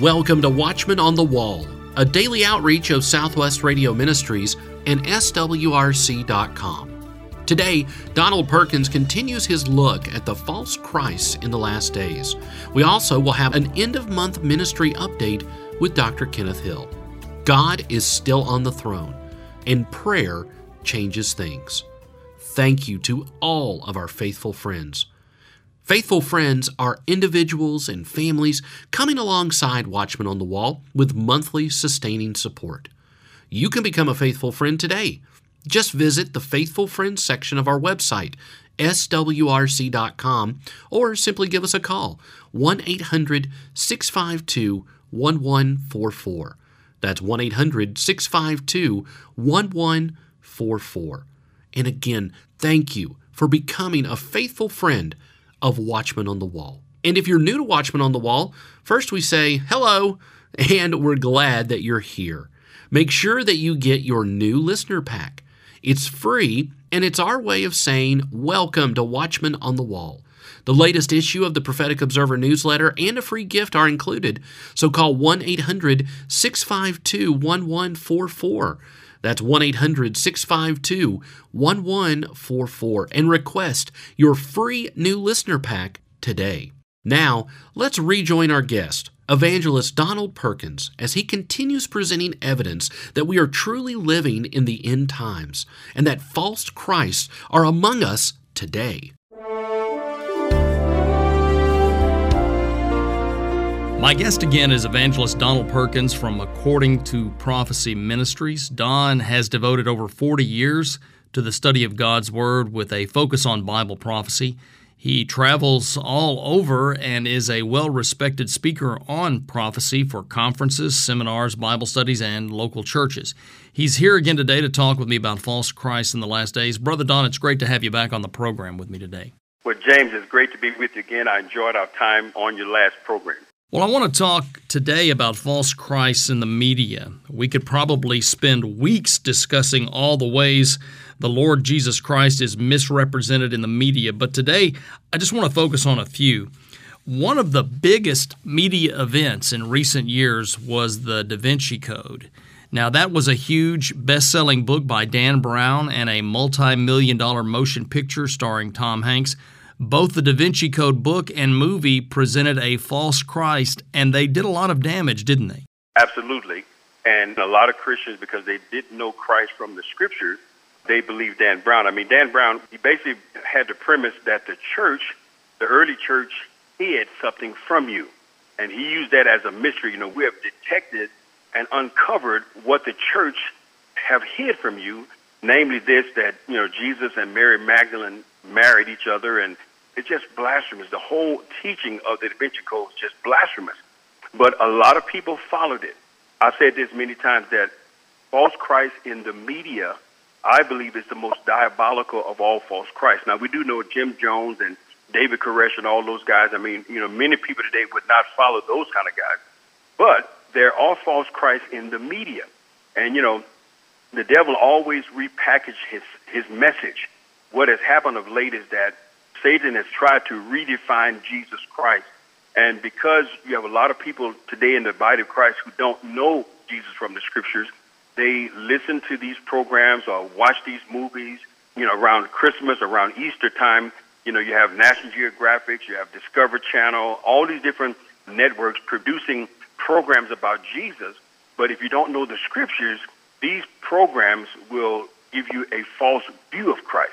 Welcome to Watchman on the Wall, a daily outreach of Southwest Radio Ministries and SWRC.com. Today, Donald Perkins continues his look at the false Christ in the last days. We also will have an end of month ministry update with Dr. Kenneth Hill. God is still on the throne, and prayer changes things. Thank you to all of our faithful friends. Faithful friends are individuals and families coming alongside Watchmen on the Wall with monthly sustaining support. You can become a faithful friend today. Just visit the Faithful Friends section of our website, swrc.com, or simply give us a call, 1 800 652 1144. That's 1 800 652 1144. And again, thank you for becoming a faithful friend of Watchmen on the Wall. And if you're new to Watchmen on the Wall, first we say hello, and we're glad that you're here. Make sure that you get your new listener pack. It's free, and it's our way of saying welcome to Watchmen on the Wall. The latest issue of the Prophetic Observer newsletter and a free gift are included, so call 1 800 652 1144. That's 1 800 652 1144 and request your free new listener pack today. Now, let's rejoin our guest, evangelist Donald Perkins, as he continues presenting evidence that we are truly living in the end times and that false Christs are among us today. My guest again is evangelist Donald Perkins from According to Prophecy Ministries. Don has devoted over 40 years to the study of God's Word with a focus on Bible prophecy. He travels all over and is a well respected speaker on prophecy for conferences, seminars, Bible studies, and local churches. He's here again today to talk with me about false Christ in the last days. Brother Don, it's great to have you back on the program with me today. Well, James, it's great to be with you again. I enjoyed our time on your last program. Well, I want to talk today about false Christs in the media. We could probably spend weeks discussing all the ways the Lord Jesus Christ is misrepresented in the media, but today I just want to focus on a few. One of the biggest media events in recent years was the Da Vinci Code. Now, that was a huge best selling book by Dan Brown and a multi million dollar motion picture starring Tom Hanks. Both the Da Vinci Code book and movie presented a false Christ, and they did a lot of damage, didn't they? Absolutely. And a lot of Christians, because they didn't know Christ from the scriptures, they believed Dan Brown. I mean, Dan Brown, he basically had the premise that the church, the early church, hid something from you. And he used that as a mystery. You know, we have detected and uncovered what the church have hid from you, namely this that, you know, Jesus and Mary Magdalene married each other and it's just blasphemous. The whole teaching of the Da Vinci Code is just blasphemous. But a lot of people followed it. I've said this many times that false Christ in the media, I believe, is the most diabolical of all false Christs. Now, we do know Jim Jones and David Koresh and all those guys. I mean, you know, many people today would not follow those kind of guys. But there are false Christs in the media. And, you know, the devil always repackage his, his message. What has happened of late is that Satan has tried to redefine Jesus Christ. And because you have a lot of people today in the body of Christ who don't know Jesus from the scriptures, they listen to these programs or watch these movies, you know, around Christmas, around Easter time. You know, you have National Geographic, you have Discovery Channel, all these different networks producing programs about Jesus. But if you don't know the scriptures, these programs will give you a false view of Christ.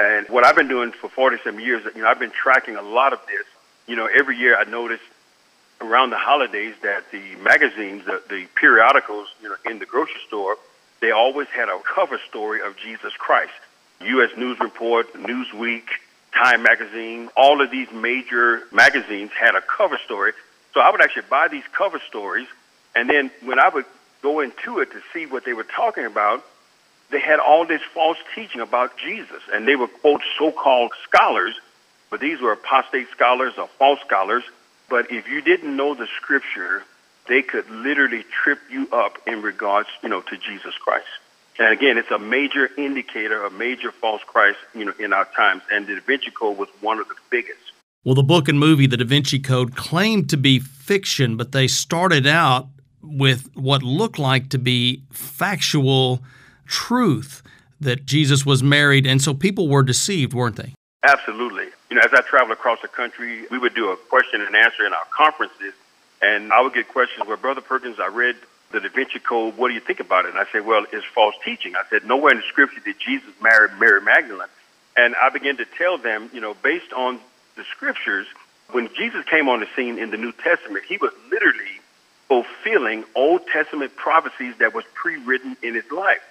And what I've been doing for 40 some years, you know, I've been tracking a lot of this. You know, every year I notice around the holidays that the magazines, the, the periodicals, you know, in the grocery store, they always had a cover story of Jesus Christ. U.S. News Report, Newsweek, Time Magazine, all of these major magazines had a cover story. So I would actually buy these cover stories, and then when I would go into it to see what they were talking about, they had all this false teaching about Jesus, and they were quote so-called scholars, but these were apostate scholars or false scholars. But if you didn't know the scripture, they could literally trip you up in regards, you know, to Jesus Christ. And again, it's a major indicator, a major false Christ, you know, in our times. And the Da Vinci Code was one of the biggest. Well, the book and movie, The Da Vinci Code, claimed to be fiction, but they started out with what looked like to be factual truth that Jesus was married, and so people were deceived, weren't they? Absolutely. You know, as I traveled across the country, we would do a question and answer in our conferences, and I would get questions where, Brother Perkins, I read the Da Vinci Code. What do you think about it? And I said, well, it's false teaching. I said, nowhere in the scripture did Jesus marry Mary Magdalene. And I began to tell them, you know, based on the scriptures, when Jesus came on the scene in the New Testament, he was literally fulfilling Old Testament prophecies that was pre-written in his life.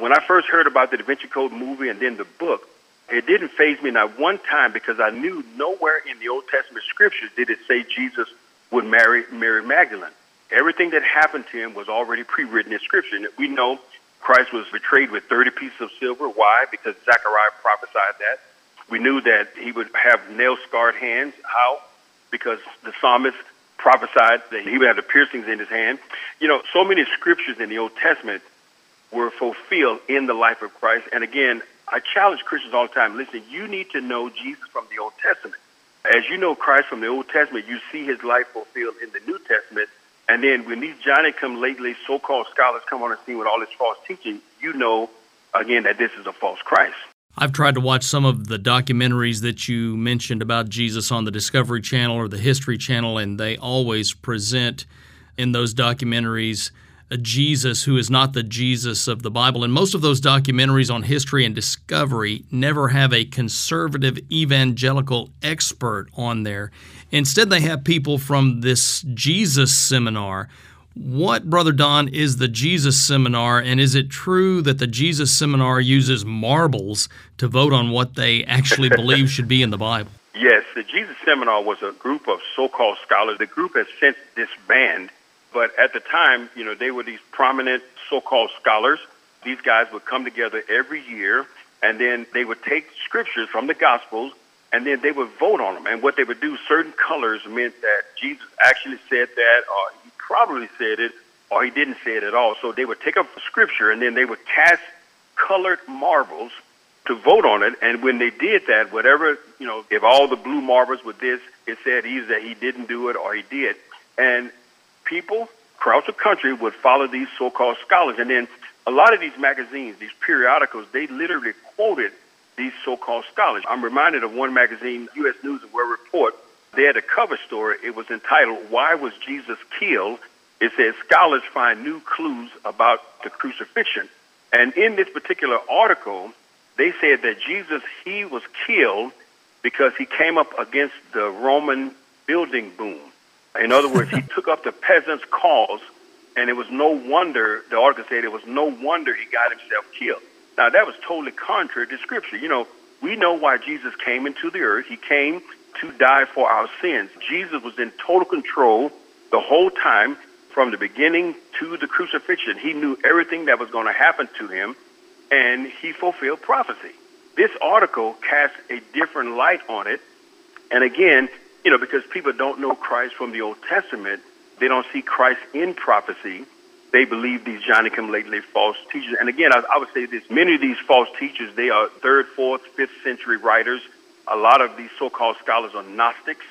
When I first heard about the Da Vinci Code movie and then the book, it didn't faze me not one time because I knew nowhere in the Old Testament scriptures did it say Jesus would marry Mary Magdalene. Everything that happened to him was already pre-written in scripture. We know Christ was betrayed with 30 pieces of silver. Why? Because Zechariah prophesied that. We knew that he would have nail-scarred hands. How? Because the psalmist prophesied that he would have the piercings in his hand. You know, so many scriptures in the Old Testament were fulfilled in the life of Christ. And again, I challenge Christians all the time. Listen, you need to know Jesus from the Old Testament. As you know Christ from the Old Testament, you see his life fulfilled in the New Testament. And then when these Johnny come lately, so-called scholars come on the scene with all this false teaching, you know, again, that this is a false Christ. I've tried to watch some of the documentaries that you mentioned about Jesus on the Discovery Channel or the History Channel, and they always present in those documentaries a Jesus who is not the Jesus of the Bible. And most of those documentaries on history and discovery never have a conservative evangelical expert on there. Instead, they have people from this Jesus seminar. What, Brother Don, is the Jesus seminar? And is it true that the Jesus seminar uses marbles to vote on what they actually believe should be in the Bible? Yes, the Jesus seminar was a group of so called scholars. The group has since disbanded but at the time, you know, they were these prominent so-called scholars. These guys would come together every year, and then they would take scriptures from the Gospels, and then they would vote on them. And what they would do, certain colors meant that Jesus actually said that, or he probably said it, or he didn't say it at all. So they would take up scripture, and then they would cast colored marbles to vote on it. And when they did that, whatever, you know, if all the blue marbles were this, it said either that he didn't do it or he did. And people across the country would follow these so-called scholars. And then a lot of these magazines, these periodicals, they literally quoted these so-called scholars. I'm reminded of one magazine, U.S. News and World Report. They had a cover story. It was entitled, Why Was Jesus Killed? It says, Scholars find new clues about the crucifixion. And in this particular article, they said that Jesus, he was killed because he came up against the Roman building boom. In other words, he took up the peasants' cause, and it was no wonder, the article said it was no wonder he got himself killed. Now, that was totally contrary to Scripture. You know, we know why Jesus came into the earth. He came to die for our sins. Jesus was in total control the whole time from the beginning to the crucifixion. He knew everything that was going to happen to him, and he fulfilled prophecy. This article casts a different light on it. And again, you know, because people don't know Christ from the Old Testament, they don't see Christ in prophecy. They believe these Johnny come lately false teachers. And again, I, I would say this many of these false teachers, they are third, fourth, fifth century writers. A lot of these so called scholars are Gnostics.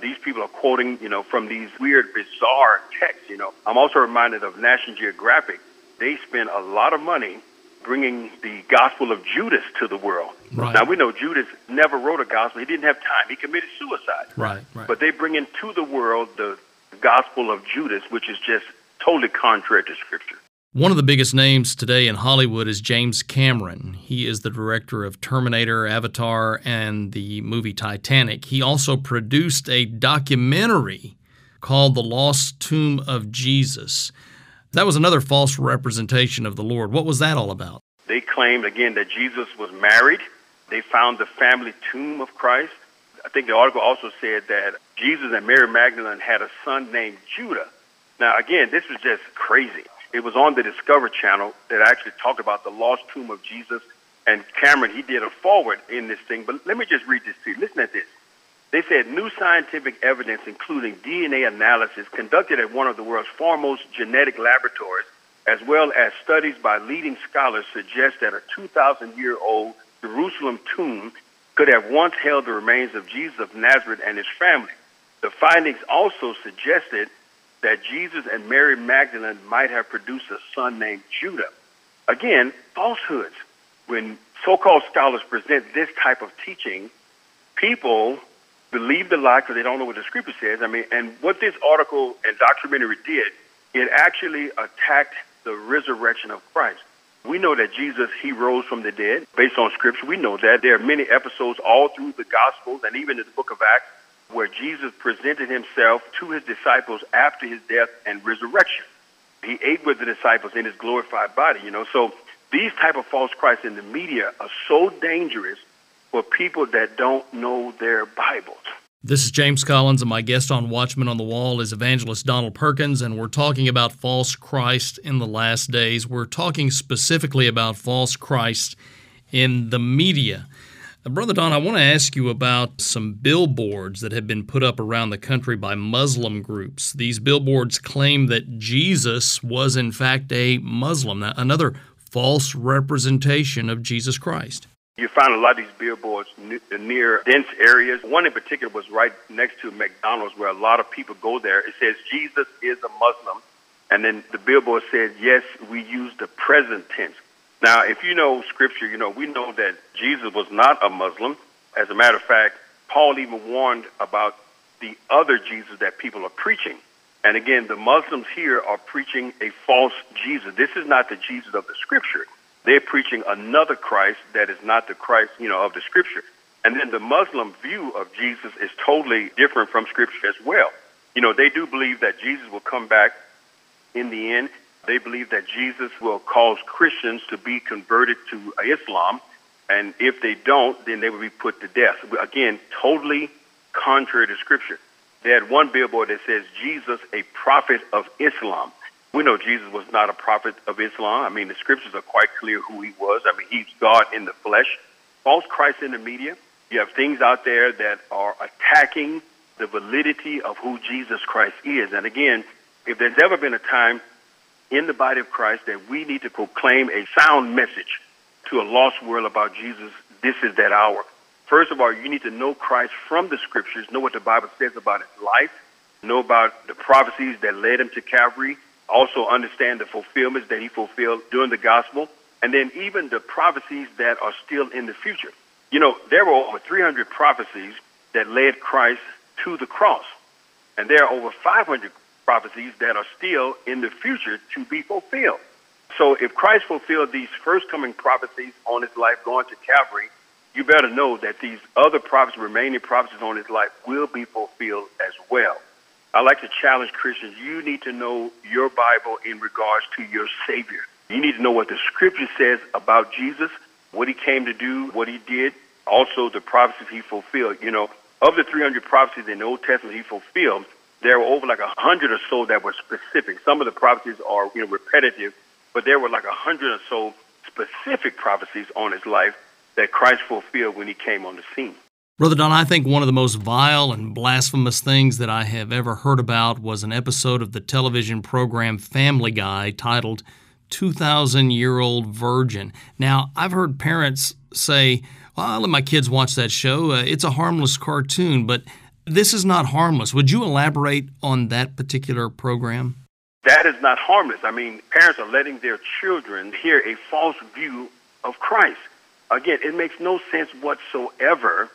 These people are quoting, you know, from these weird, bizarre texts. You know, I'm also reminded of National Geographic. They spend a lot of money bringing the Gospel of Judas to the world. Right. Now we know Judas never wrote a gospel; he didn't have time. He committed suicide. Right, right. But they bring into the world the Gospel of Judas, which is just totally contrary to Scripture. One of the biggest names today in Hollywood is James Cameron. He is the director of Terminator, Avatar, and the movie Titanic. He also produced a documentary called The Lost Tomb of Jesus. That was another false representation of the Lord. What was that all about? They claimed, again, that Jesus was married. They found the family tomb of Christ. I think the article also said that Jesus and Mary Magdalene had a son named Judah. Now, again, this was just crazy. It was on the Discovery Channel that actually talked about the lost tomb of Jesus. And Cameron, he did a forward in this thing. But let me just read this to you. Listen at this. They said new scientific evidence, including DNA analysis conducted at one of the world's foremost genetic laboratories, as well as studies by leading scholars, suggest that a 2,000 year old Jerusalem tomb could have once held the remains of Jesus of Nazareth and his family. The findings also suggested that Jesus and Mary Magdalene might have produced a son named Judah. Again, falsehoods. When so called scholars present this type of teaching, people believe the lie because they don't know what the scripture says. I mean, and what this article and documentary did, it actually attacked the resurrection of Christ. We know that Jesus, he rose from the dead based on scripture. We know that. There are many episodes all through the Gospels and even in the book of Acts where Jesus presented himself to his disciples after his death and resurrection. He ate with the disciples in his glorified body, you know. So these type of false Christs in the media are so dangerous for people that don't know their Bibles. This is James Collins, and my guest on Watchman on the Wall is evangelist Donald Perkins, and we're talking about false Christ in the last days. We're talking specifically about false Christ in the media. Uh, Brother Don, I want to ask you about some billboards that have been put up around the country by Muslim groups. These billboards claim that Jesus was, in fact, a Muslim, another false representation of Jesus Christ. You find a lot of these billboards near dense areas. One in particular was right next to McDonald's, where a lot of people go there. It says Jesus is a Muslim, and then the billboard said, "Yes, we use the present tense." Now, if you know Scripture, you know we know that Jesus was not a Muslim. As a matter of fact, Paul even warned about the other Jesus that people are preaching. And again, the Muslims here are preaching a false Jesus. This is not the Jesus of the Scripture. They're preaching another Christ that is not the Christ, you know, of the Scripture. And then the Muslim view of Jesus is totally different from Scripture as well. You know, they do believe that Jesus will come back in the end. They believe that Jesus will cause Christians to be converted to Islam. And if they don't, then they will be put to death. Again, totally contrary to Scripture. They had one billboard that says, Jesus, a prophet of Islam. We know Jesus was not a prophet of Islam. I mean, the scriptures are quite clear who he was. I mean, he's God in the flesh. False Christ in the media. You have things out there that are attacking the validity of who Jesus Christ is. And again, if there's ever been a time in the body of Christ that we need to proclaim a sound message to a lost world about Jesus, this is that hour. First of all, you need to know Christ from the scriptures, know what the Bible says about his life, know about the prophecies that led him to Calvary, also understand the fulfillments that he fulfilled during the gospel, and then even the prophecies that are still in the future. You know, there were over 300 prophecies that led Christ to the cross, and there are over 500 prophecies that are still in the future to be fulfilled. So if Christ fulfilled these first coming prophecies on his life going to Calvary, you better know that these other prophecies, remaining prophecies on his life, will be fulfilled as well. I like to challenge Christians. You need to know your Bible in regards to your Savior. You need to know what the Scripture says about Jesus, what He came to do, what He did, also the prophecies He fulfilled. You know, of the 300 prophecies in the Old Testament He fulfilled, there were over like a hundred or so that were specific. Some of the prophecies are you know repetitive, but there were like a hundred or so specific prophecies on His life that Christ fulfilled when He came on the scene. Brother Don, I think one of the most vile and blasphemous things that I have ever heard about was an episode of the television program Family Guy titled 2,000 Year Old Virgin. Now, I've heard parents say, well, I'll let my kids watch that show. Uh, it's a harmless cartoon, but this is not harmless. Would you elaborate on that particular program? That is not harmless. I mean, parents are letting their children hear a false view of Christ. Again, it makes no sense whatsoever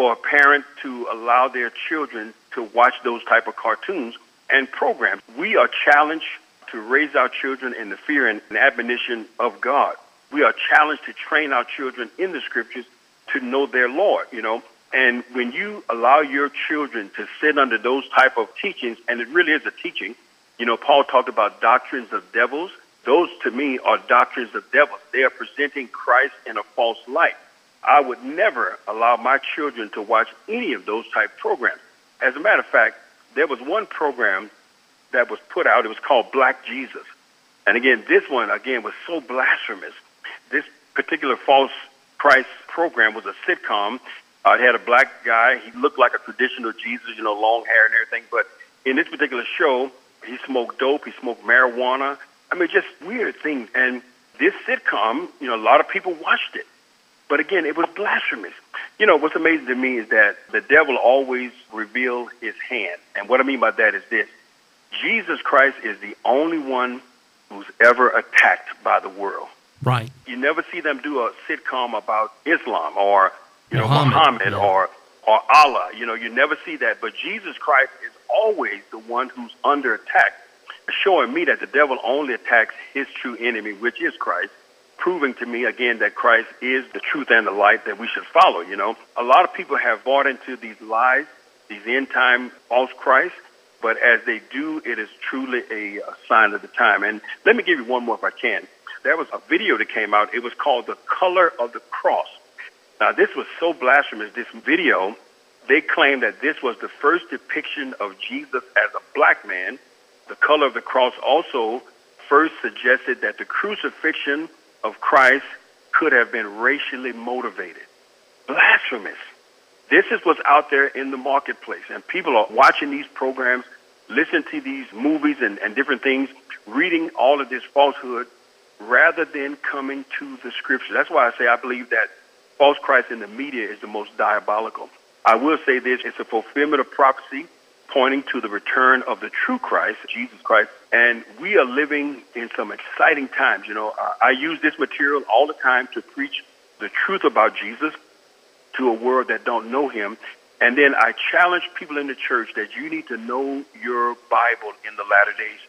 for a parent to allow their children to watch those type of cartoons and programs. We are challenged to raise our children in the fear and admonition of God. We are challenged to train our children in the scriptures to know their Lord, you know. And when you allow your children to sit under those type of teachings, and it really is a teaching, you know, Paul talked about doctrines of devils. Those to me are doctrines of devils. They are presenting Christ in a false light. I would never allow my children to watch any of those type programs. As a matter of fact, there was one program that was put out. It was called Black Jesus. And again, this one, again, was so blasphemous. This particular false Christ program was a sitcom. Uh, it had a black guy. He looked like a traditional Jesus, you know, long hair and everything. But in this particular show, he smoked dope. He smoked marijuana. I mean, just weird things. And this sitcom, you know, a lot of people watched it. But again, it was blasphemous. You know, what's amazing to me is that the devil always reveals his hand. And what I mean by that is this Jesus Christ is the only one who's ever attacked by the world. Right. You never see them do a sitcom about Islam or you know Muhammad, Muhammad yeah. or or Allah. You know, you never see that. But Jesus Christ is always the one who's under attack, showing me that the devil only attacks his true enemy, which is Christ. Proving to me again that Christ is the truth and the light that we should follow. You know, a lot of people have bought into these lies, these end time false Christ, but as they do, it is truly a, a sign of the time. And let me give you one more if I can. There was a video that came out. It was called "The Color of the Cross." Now, this was so blasphemous. This video, they claimed that this was the first depiction of Jesus as a black man. The color of the cross also first suggested that the crucifixion of Christ could have been racially motivated. Blasphemous. This is what's out there in the marketplace, and people are watching these programs, listening to these movies and, and different things, reading all of this falsehood, rather than coming to the scripture. That's why I say I believe that false Christ in the media is the most diabolical. I will say this it's a fulfillment of prophecy pointing to the return of the true Christ, Jesus Christ. And we are living in some exciting times. You know, I, I use this material all the time to preach the truth about Jesus to a world that don't know him. And then I challenge people in the church that you need to know your Bible in the latter days.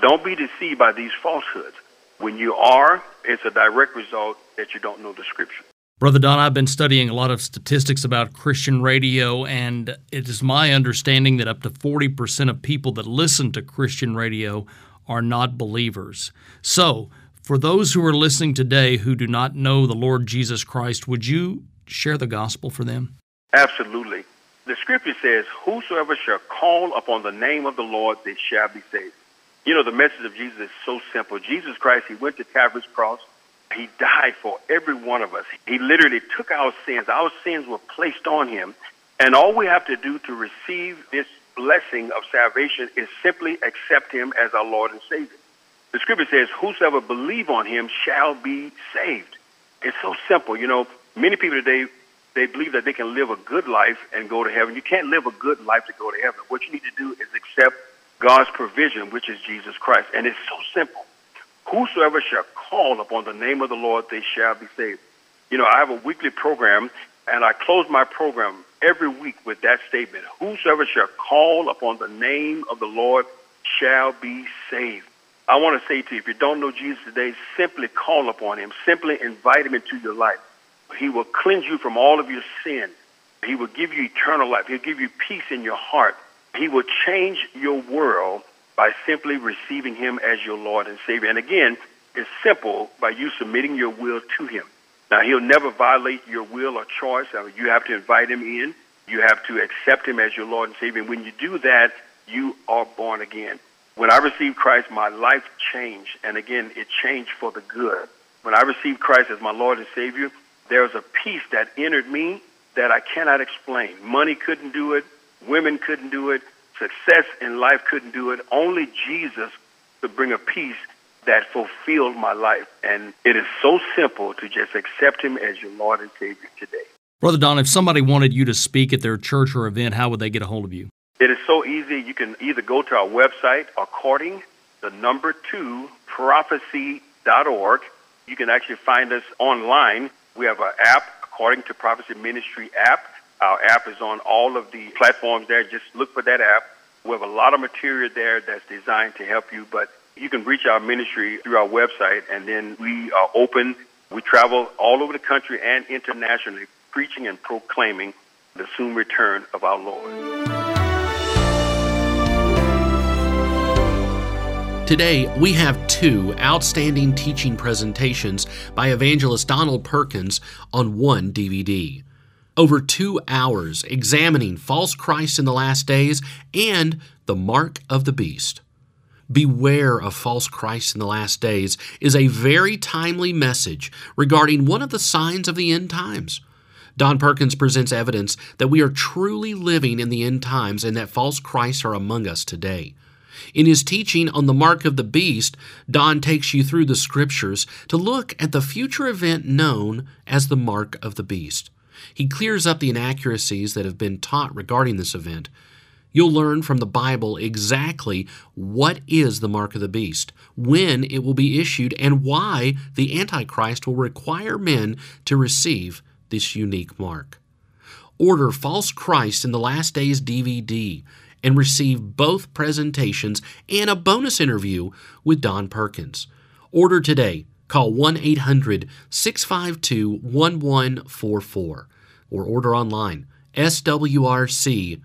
Don't be deceived by these falsehoods. When you are, it's a direct result that you don't know the scripture. Brother Don, I've been studying a lot of statistics about Christian radio, and it is my understanding that up to 40% of people that listen to Christian radio are not believers. So, for those who are listening today who do not know the Lord Jesus Christ, would you share the gospel for them? Absolutely. The scripture says, Whosoever shall call upon the name of the Lord, they shall be saved. You know, the message of Jesus is so simple. Jesus Christ, He went to Calvary's cross. He died for every one of us. He literally took our sins. Our sins were placed on Him. And all we have to do to receive this blessing of salvation is simply accept Him as our Lord and Savior. The scripture says, Whosoever believe on Him shall be saved. It's so simple. You know, many people today, they believe that they can live a good life and go to heaven. You can't live a good life to go to heaven. What you need to do is accept God's provision, which is Jesus Christ. And it's so simple. Whosoever shall call upon the name of the Lord, they shall be saved. You know, I have a weekly program, and I close my program every week with that statement Whosoever shall call upon the name of the Lord shall be saved. I want to say to you, if you don't know Jesus today, simply call upon him, simply invite him into your life. He will cleanse you from all of your sin. He will give you eternal life. He'll give you peace in your heart. He will change your world by simply receiving him as your Lord and Savior. And again, it's simple by you submitting your will to him. Now, he'll never violate your will or choice. You have to invite him in. You have to accept him as your Lord and Savior. And when you do that, you are born again. When I received Christ, my life changed. And again, it changed for the good. When I received Christ as my Lord and Savior, there was a peace that entered me that I cannot explain. Money couldn't do it. Women couldn't do it. Success in life couldn't do it. Only Jesus could bring a peace that fulfilled my life. And it is so simple to just accept Him as your Lord and Savior today. Brother Don, if somebody wanted you to speak at their church or event, how would they get a hold of you? It is so easy. You can either go to our website, according the number two prophecy.org. You can actually find us online. We have an app, according to Prophecy Ministry app. Our app is on all of the platforms there. Just look for that app. We have a lot of material there that's designed to help you, but you can reach our ministry through our website, and then we are open. We travel all over the country and internationally, preaching and proclaiming the soon return of our Lord. Today, we have two outstanding teaching presentations by evangelist Donald Perkins on one DVD. Over two hours examining false Christ in the last days and the mark of the beast. Beware of false Christ in the last days is a very timely message regarding one of the signs of the end times. Don Perkins presents evidence that we are truly living in the end times and that false Christs are among us today. In his teaching on the mark of the beast, Don takes you through the scriptures to look at the future event known as the mark of the beast. He clears up the inaccuracies that have been taught regarding this event. You'll learn from the Bible exactly what is the mark of the beast, when it will be issued, and why the Antichrist will require men to receive this unique mark. Order False Christ in the Last Days DVD and receive both presentations and a bonus interview with Don Perkins. Order today. Call 1 800 652 1144 or order online swrc.com.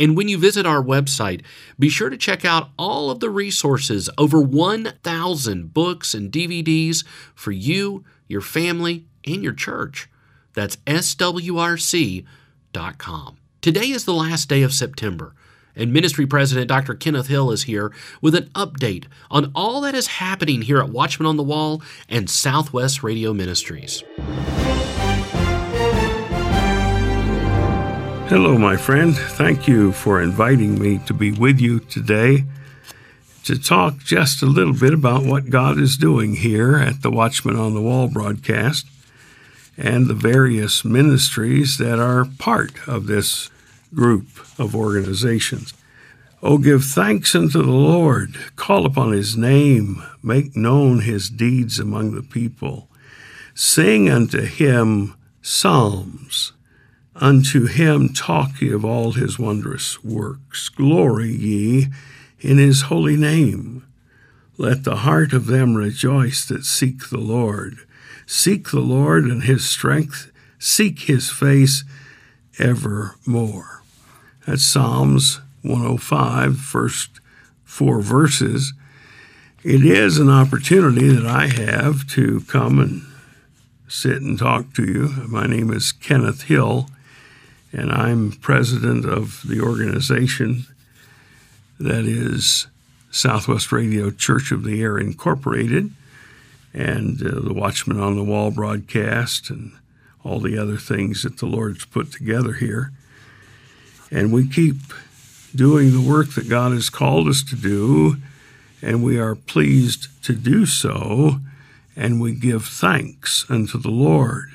And when you visit our website, be sure to check out all of the resources over 1,000 books and DVDs for you, your family, and your church. That's swrc.com. Today is the last day of September, and Ministry President Dr. Kenneth Hill is here with an update on all that is happening here at Watchman on the Wall and Southwest Radio Ministries. Hello, my friend. Thank you for inviting me to be with you today to talk just a little bit about what God is doing here at the Watchman on the Wall broadcast and the various ministries that are part of this group of organizations. Oh, give thanks unto the Lord, call upon his name, make known his deeds among the people. Sing unto him psalms. Unto him talk ye of all his wondrous works. Glory ye in his holy name. Let the heart of them rejoice that seek the Lord. Seek the Lord and his strength, seek his face evermore. That's Psalms 105, first four verses. It is an opportunity that I have to come and sit and talk to you. My name is Kenneth Hill, and I'm president of the organization that is Southwest Radio Church of the Air Incorporated and uh, the Watchman on the Wall broadcast and all the other things that the Lord's put together here. And we keep doing the work that God has called us to do, and we are pleased to do so, and we give thanks unto the Lord.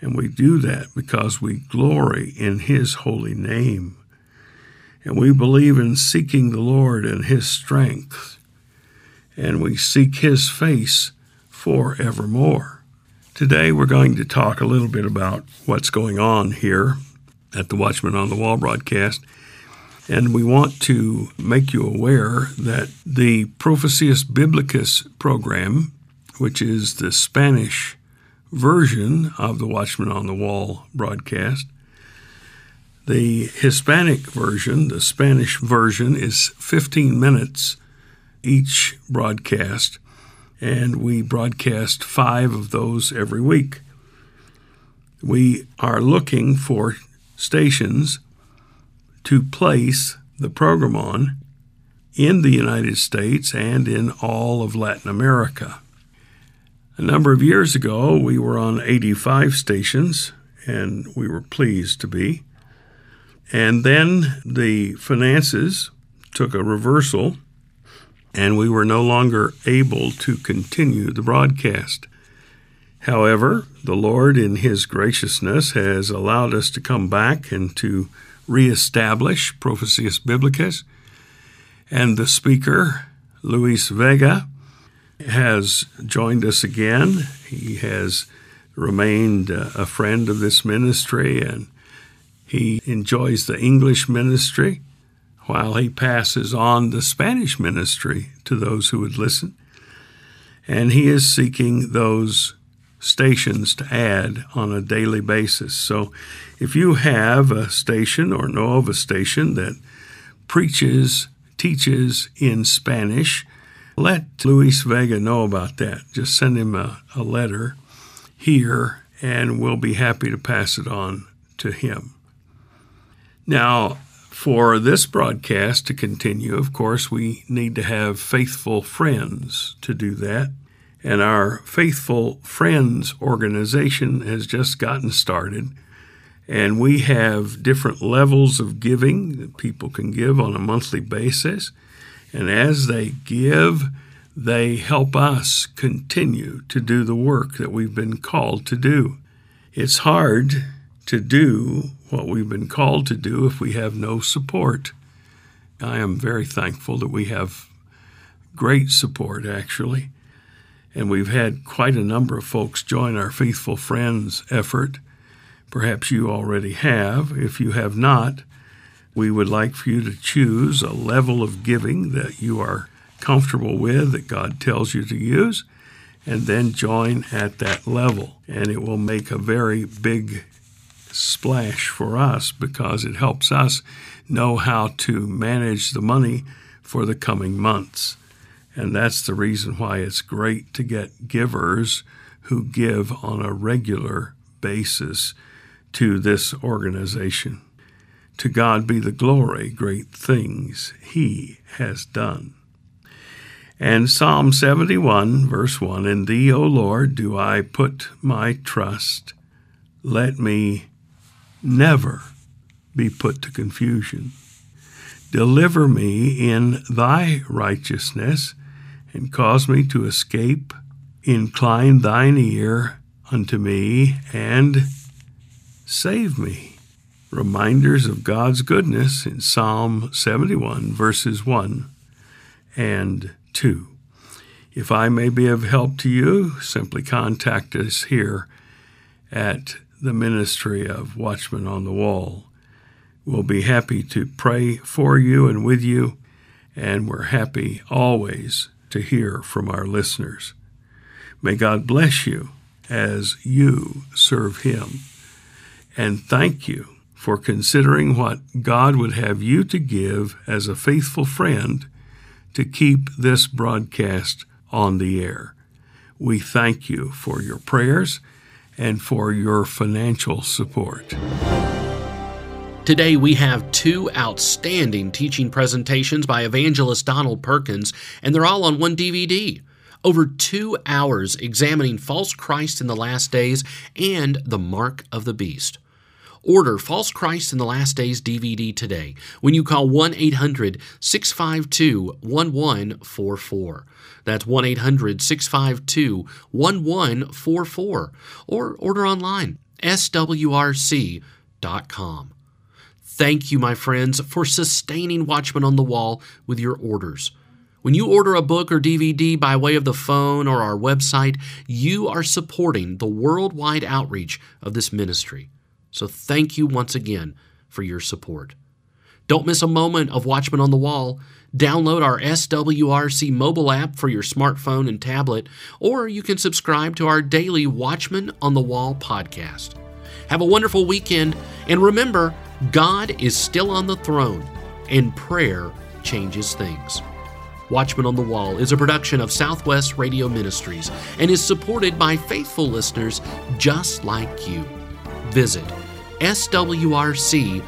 And we do that because we glory in His holy name. And we believe in seeking the Lord and His strength. And we seek His face forevermore. Today we're going to talk a little bit about what's going on here at the Watchman on the Wall broadcast. And we want to make you aware that the Profecías Bíblicas program, which is the Spanish version of the Watchman on the Wall broadcast, the Hispanic version, the Spanish version, is 15 minutes each broadcast, and we broadcast five of those every week. We are looking for stations to place the program on in the United States and in all of Latin America. A number of years ago, we were on 85 stations, and we were pleased to be. And then the finances took a reversal, and we were no longer able to continue the broadcast. However, the Lord, in His graciousness, has allowed us to come back and to reestablish Profecías Bíblicas. And the speaker, Luis Vega, has joined us again. He has remained uh, a friend of this ministry and he enjoys the English ministry while he passes on the Spanish ministry to those who would listen. And he is seeking those stations to add on a daily basis. So if you have a station or know of a station that preaches, teaches in Spanish, let Luis Vega know about that. Just send him a, a letter here, and we'll be happy to pass it on to him. Now, for this broadcast to continue, of course, we need to have faithful friends to do that. And our Faithful Friends organization has just gotten started. And we have different levels of giving that people can give on a monthly basis. And as they give, they help us continue to do the work that we've been called to do. It's hard to do what we've been called to do if we have no support. I am very thankful that we have great support, actually. And we've had quite a number of folks join our Faithful Friends effort. Perhaps you already have. If you have not, we would like for you to choose a level of giving that you are comfortable with, that God tells you to use, and then join at that level. And it will make a very big splash for us because it helps us know how to manage the money for the coming months. And that's the reason why it's great to get givers who give on a regular basis to this organization. To God be the glory, great things He has done. And Psalm 71, verse 1 In Thee, O Lord, do I put my trust. Let me never be put to confusion. Deliver me in Thy righteousness, and cause me to escape. Incline Thine ear unto me, and save me. Reminders of God's goodness in Psalm 71, verses 1 and 2. If I may be of help to you, simply contact us here at the ministry of Watchmen on the Wall. We'll be happy to pray for you and with you, and we're happy always to hear from our listeners. May God bless you as you serve Him. And thank you for considering what God would have you to give as a faithful friend to keep this broadcast on the air. We thank you for your prayers and for your financial support. Today, we have two outstanding teaching presentations by evangelist Donald Perkins, and they're all on one DVD. Over two hours examining false Christ in the last days and the mark of the beast. Order False Christ in the Last Days DVD today when you call 1 800 652 1144. That's 1 800 652 1144. Or order online, swrc.com. Thank you, my friends, for sustaining Watchmen on the Wall with your orders. When you order a book or DVD by way of the phone or our website, you are supporting the worldwide outreach of this ministry. So thank you once again for your support. Don't miss a moment of Watchmen on the Wall. Download our SWRC mobile app for your smartphone and tablet, or you can subscribe to our daily Watchmen on the Wall podcast. Have a wonderful weekend, and remember, God is still on the throne, and prayer changes things. Watchmen on the Wall is a production of Southwest Radio Ministries and is supported by faithful listeners just like you. Visit swrc.com.